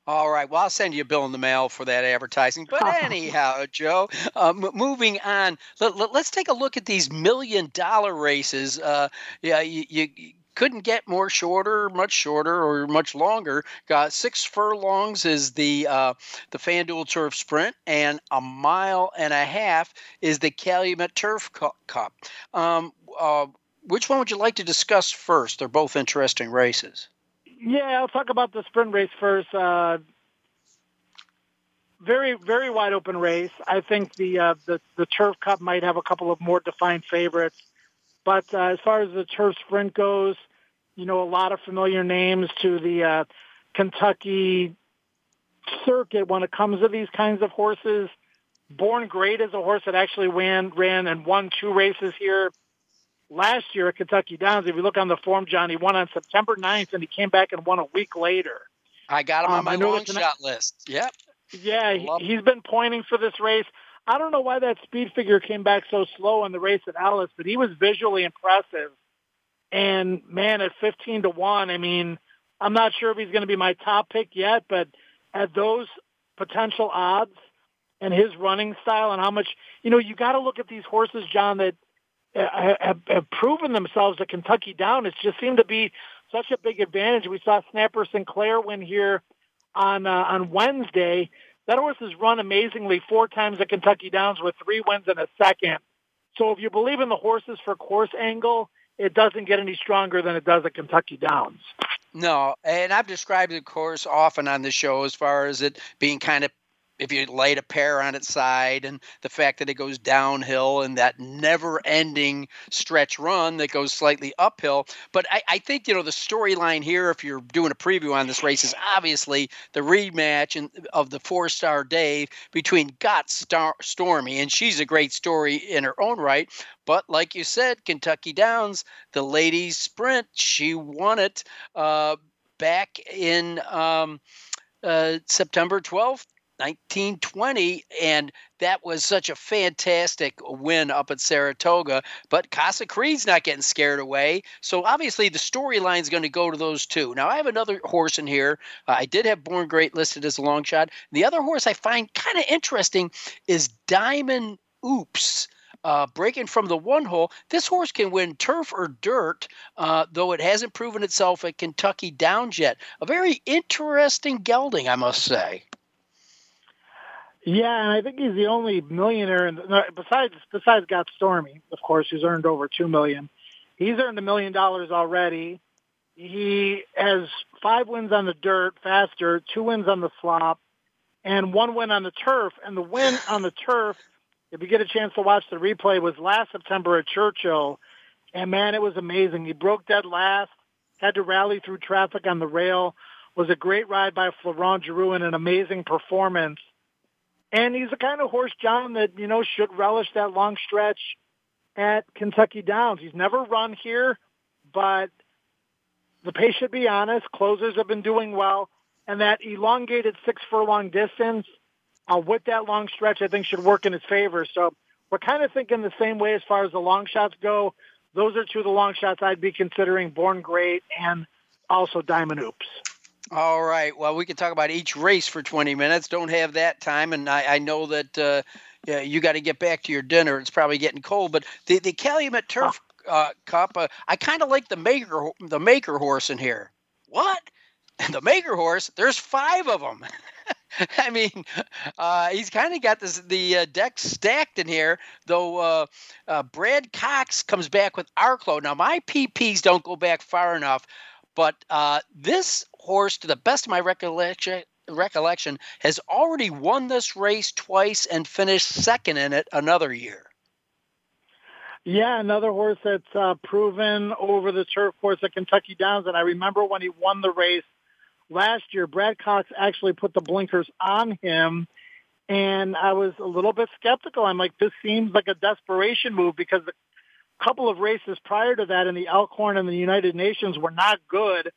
All right. Well, I'll send you a bill in the mail for that advertising. But <laughs> anyhow, Joe, uh, m- moving on, let, us let, take a look at these million dollar races. Uh, yeah, you, you, couldn't get more shorter, much shorter, or much longer. Got six furlongs is the uh, the FanDuel Turf Sprint, and a mile and a half is the Calumet Turf Cup. Um, uh, which one would you like to discuss first? They're both interesting races. Yeah, I'll talk about the sprint race first. Uh, very, very wide open race. I think the, uh, the the Turf Cup might have a couple of more defined favorites, but uh, as far as the Turf Sprint goes, you know, a lot of familiar names to the uh, Kentucky circuit when it comes to these kinds of horses. Born Great is a horse that actually ran ran and won two races here last year at Kentucky Downs. If you look on the form, John, he won on September 9th, and he came back and won a week later. I got him um, on my long shot list. Yep. Yeah, he, he's been pointing for this race. I don't know why that speed figure came back so slow in the race at Ellis, but he was visually impressive. And man, at 15 to 1, I mean, I'm not sure if he's going to be my top pick yet, but at those potential odds and his running style and how much, you know, you got to look at these horses, John, that have, have proven themselves at Kentucky Down. It's just seemed to be such a big advantage. We saw Snapper Sinclair win here on uh, on Wednesday. That horse has run amazingly four times at Kentucky Downs with three wins in a second. So if you believe in the horses for course angle, it doesn't get any stronger than it does at Kentucky Downs. No, and I've described the course often on the show as far as it being kind of if you light a pair on its side and the fact that it goes downhill and that never ending stretch run that goes slightly uphill. But I, I think, you know, the storyline here, if you're doing a preview on this race, is obviously the rematch in, of the Fourstardave between Got Star, Stormy. And she's a great story in her own right. But like you said, Kentucky Downs, the ladies sprint, she won it uh, back in. Um, uh, September 12th, 1920, and that was such a fantastic win up at Saratoga. But Casa Creed's not getting scared away, so obviously the storyline is going to go to those two. Now I have another horse in here. Uh, I did have Born Great listed as a long shot. The other horse I find kind of interesting is Diamond Oops. Uh, breaking from the one hole. This horse can win turf or dirt, uh, though it hasn't proven itself at Kentucky Downs yet. A very interesting gelding, I must say. Yeah, and I think he's the only millionaire, in the, besides besides Got Stormy, of course, who's earned over two million. He's earned a million dollars already. He has five wins on the dirt, faster, two wins on the slop, and one win on the turf. And the win on the turf, if you get a chance to watch the replay, was last September at Churchill. And man, it was amazing. He broke dead last, had to rally through traffic on the rail. Was a great ride by Florent Geroux and an amazing performance. And he's the kind of horse, John, that, you know, should relish that long stretch at Kentucky Downs. He's never run here, but the pace should be honest. Closers have been doing well. And that elongated six furlong distance uh, with that long stretch, I think should work in his favor. So we're kind of thinking the same way as far as the long shots go. Those are two of the long shots I'd be considering Born Great and also Diamond Oops. All right. Well, we can talk about each race for 20 minutes. Don't have that time, and I, I know that uh, yeah, you got to get back to your dinner. It's probably getting cold. But the the Calumet Turf uh, Cup, uh, I kind of like the maker the maker horse in here. What? <laughs> The maker horse? There's five of them. <laughs> I mean, uh, he's kind of got this the uh, deck stacked in here. Though uh, uh, Brad Cox comes back with Arklow. Now my PPs don't go back far enough, but uh, this horse, to the best of my recollection, recollection, has already won this race twice and finished second in it another year. Yeah, another horse that's uh, proven over the turf course at Kentucky Downs. And I remember when he won the race last year, Brad Cox actually put the blinkers on him. And I was a little bit skeptical. I'm like, this seems like a desperation move because the couple of races prior to that in the Elkhorn and the United Nations were not good.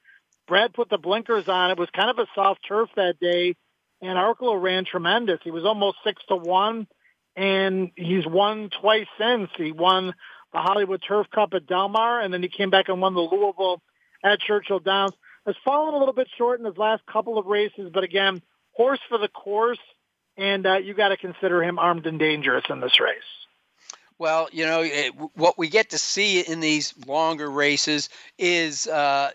Brad put the blinkers on. It was kind of a soft turf that day, and Arklow ran tremendous. He was almost six to one, and he's won twice since. He won the Hollywood Turf Cup at Del Mar, and then he came back and won the Louisville at Churchill Downs. Has fallen a little bit short in his last couple of races, but again, horse for the course, and uh, you got to consider him armed and dangerous in this race. Well, you know, it, what we get to see in these longer races is uh,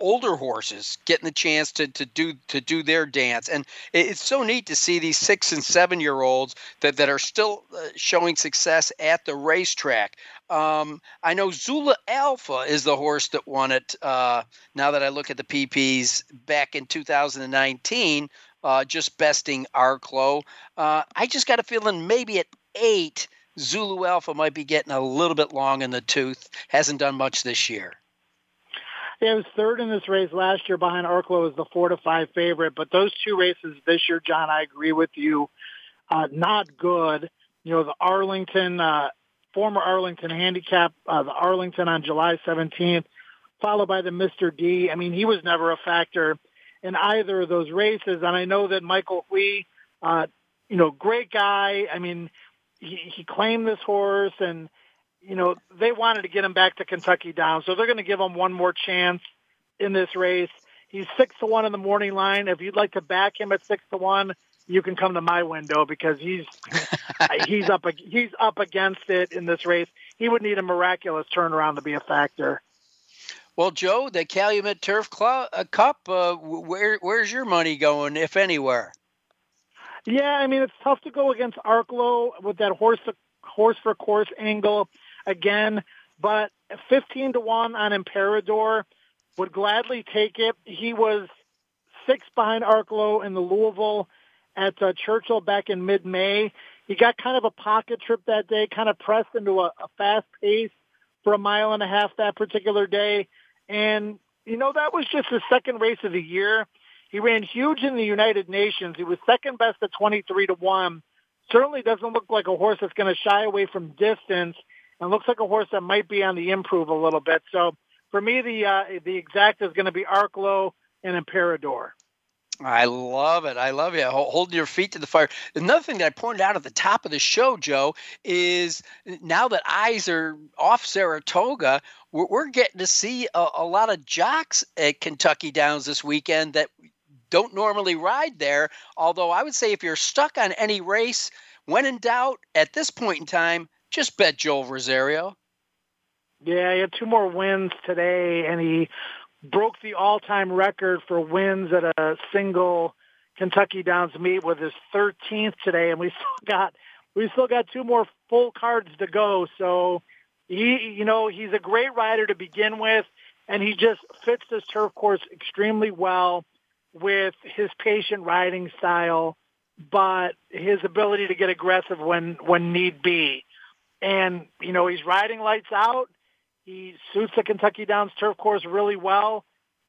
older horses getting the chance to, to do to do their dance and it's so neat to see these six and seven year olds that, that are still uh, showing success at the racetrack um, i know Zulu Alpha is the horse that won it uh, now that i look at the pps back in 2019 uh, just besting arklow uh, i just got a feeling maybe at eight Zulu Alpha might be getting a little bit long in the tooth. Hasn't done much this year. Yeah, it was third in this race last year behind Arklow as the four to five favorite. But those two races this year, John, I agree with you, uh, not good. You know, the Arlington, uh, former Arlington handicap, uh, the Arlington on July 17th, followed by the Mr. D. I mean, he was never a factor in either of those races. And I know that Michael Hui, uh, you know, great guy. I mean, he, he claimed this horse and, you know, they wanted to get him back to Kentucky down. So they're going to give him one more chance in this race. He's six to one in the morning line. If you'd like to back him at six to one, you can come to my window because he's <laughs> he's up he's up against it in this race. He would need a miraculous turnaround to be a factor. Well, Joe, the Calumet Turf Club, uh, Cup, uh, where where's your money going, if anywhere? Yeah, I mean it's tough to go against Arklow with that horse horse for course angle again, but 15 to 1 on Imperador would gladly take it. He was six behind Arklow in the Louisville at uh, Churchill back in mid-May. He got kind of a pocket trip that day, kind of pressed into a, a fast pace for a mile and a half that particular day. And, you know, that was just his second race of the year. He ran huge in the United Nations. He was second best at 23 to 1. Certainly doesn't look like a horse that's going to shy away from distance and looks like a horse that might be on the improve a little bit. So for me, the uh, the exact is going to be Arklow and Imperador. I love it. I love it. Holding your feet to the fire. Another thing that I pointed out at the top of the show, Joe, is now that eyes are off Saratoga, we're, we're getting to see a, a, lot of jocks at Kentucky Downs this weekend that don't normally ride there. Although I would say if you're stuck on any race, when in doubt, at this point in time, just bet Joel Rosario. Yeah, he had two more wins today, and he broke the all-time record for wins at a single Kentucky Downs meet with his 13th today, and we <laughs> still got we still got two more full cards to go. So he, you know, he's a great rider to begin with, and he just fits this turf course extremely well with his patient riding style, but his ability to get aggressive when when need be. And, you know, he's riding lights out. He suits the Kentucky Downs turf course really well,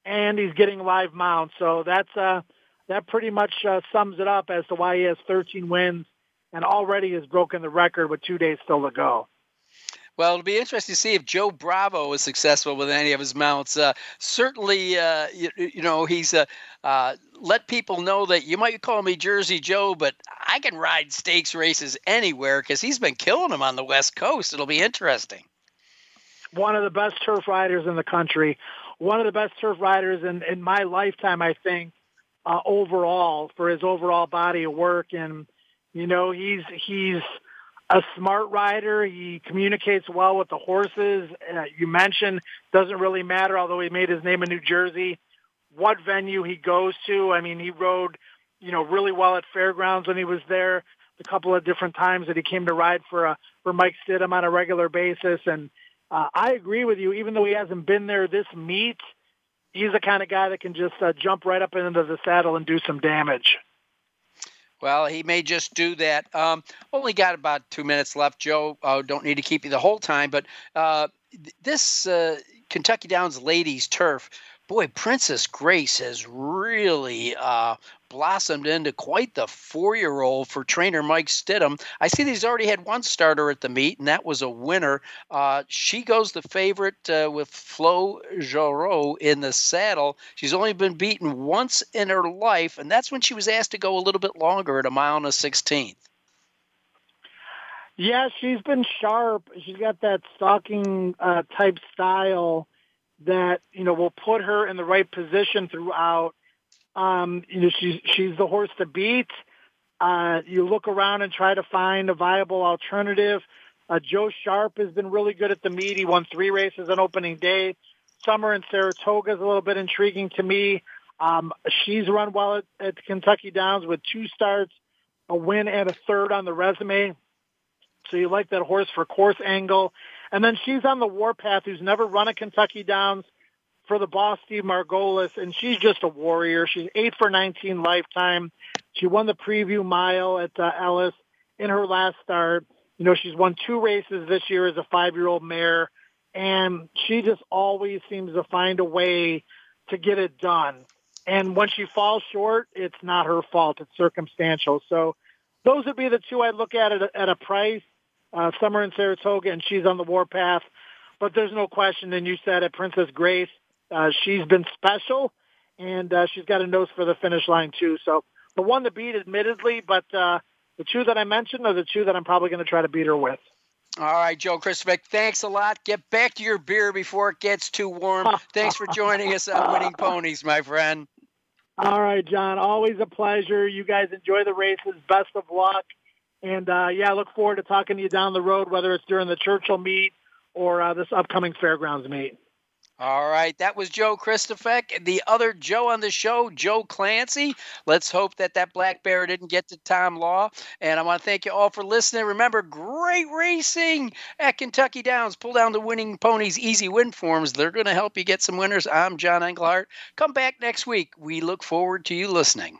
and he's getting live mounts. So that's uh, that pretty much uh, sums it up as to why he has 13 wins and already has broken the record with two days still to go. Well, it'll be interesting to see if Joe Bravo is successful with any of his mounts. Uh, certainly, uh, you, you, know, he's uh, uh, let people know that you might call me Jersey Joe, but I can ride stakes races anywhere because he's been killing them on the West Coast. It'll be interesting. One of the best turf riders in the country. One of the best turf riders in, in my lifetime, I think, uh, overall for his overall body of work. And, you know, he's, he's, a smart rider. He communicates well with the horses. Uh, you mentioned doesn't really matter, although he made his name in New Jersey. What venue he goes to? I mean, he rode, you know, really well at fairgrounds when he was there. A couple of different times that he came to ride for uh, for Mike Stidham on a regular basis, and uh, I agree with you. Even though he hasn't been there this meet, he's the kind of guy that can just uh, jump right up into the saddle and do some damage. Well, he may just do that. Um, only got about two minutes left, Joe. Uh, don't need to keep you the whole time, but uh, this uh, Kentucky Downs ladies turf boy, Princess Grace has really uh, blossomed into quite the four-year-old for trainer Mike Stidham. I see he's already had one starter at the meet, and that was a winner. Uh, she goes the favorite uh, with Flo Geroux in the saddle. She's only been beaten once in her life, and that's when she was asked to go a little bit longer at a mile and a sixteenth. Yeah, she's been sharp. She's got that stalking uh, type style that you know will put her in the right position throughout um, you know, she's she's the horse to beat. Uh, you look around and try to find a viable alternative. Uh, Joe Sharp has been really good at the meet. He won three races on opening day. Summer in Saratoga is a little bit intriguing to me. Um, she's run well at, at Kentucky Downs with two starts, a win, and a third on the resume. So you like that horse for course angle. And then she's on the warpath who's never run a Kentucky Downs for the boss, Steve Margolis, and she's just a warrior. She's eight for 19 lifetime. She won the preview mile at uh, Ellis in her last start. You know, she's won two races this year as a five-year-old mare, and she just always seems to find a way to get it done. And when she falls short, it's not her fault. It's circumstantial. So those would be the two I'd look at at a, at a price. Uh, Summer in Saratoga, and she's on the warpath. But there's no question, and you said it, Princess Grace uh, she's been special, and uh, she's got a nose for the finish line too. So the one to beat, admittedly, but uh, the two that I mentioned are the two that I'm probably going to try to beat her with. All right, Joe Kristufek, thanks a lot. Get back to your beer before it gets too warm. <laughs> thanks for joining us on Winning Ponies, my friend. All right, John. Always a pleasure. You guys enjoy the races. Best of luck. And uh, yeah, I look forward to talking to you down the road, whether it's during the Churchill meet or uh, this upcoming fairgrounds meet. All right, that was Joe Kristufek. The other Joe on the show, Joe Clancy. Let's hope that that black bear didn't get to Tom Law. And I want to thank you all for listening. Remember, great racing at Kentucky Downs. Pull down the winning ponies, easy win forms. They're going to help you get some winners. I'm John Englehart. Come back next week. We look forward to you listening.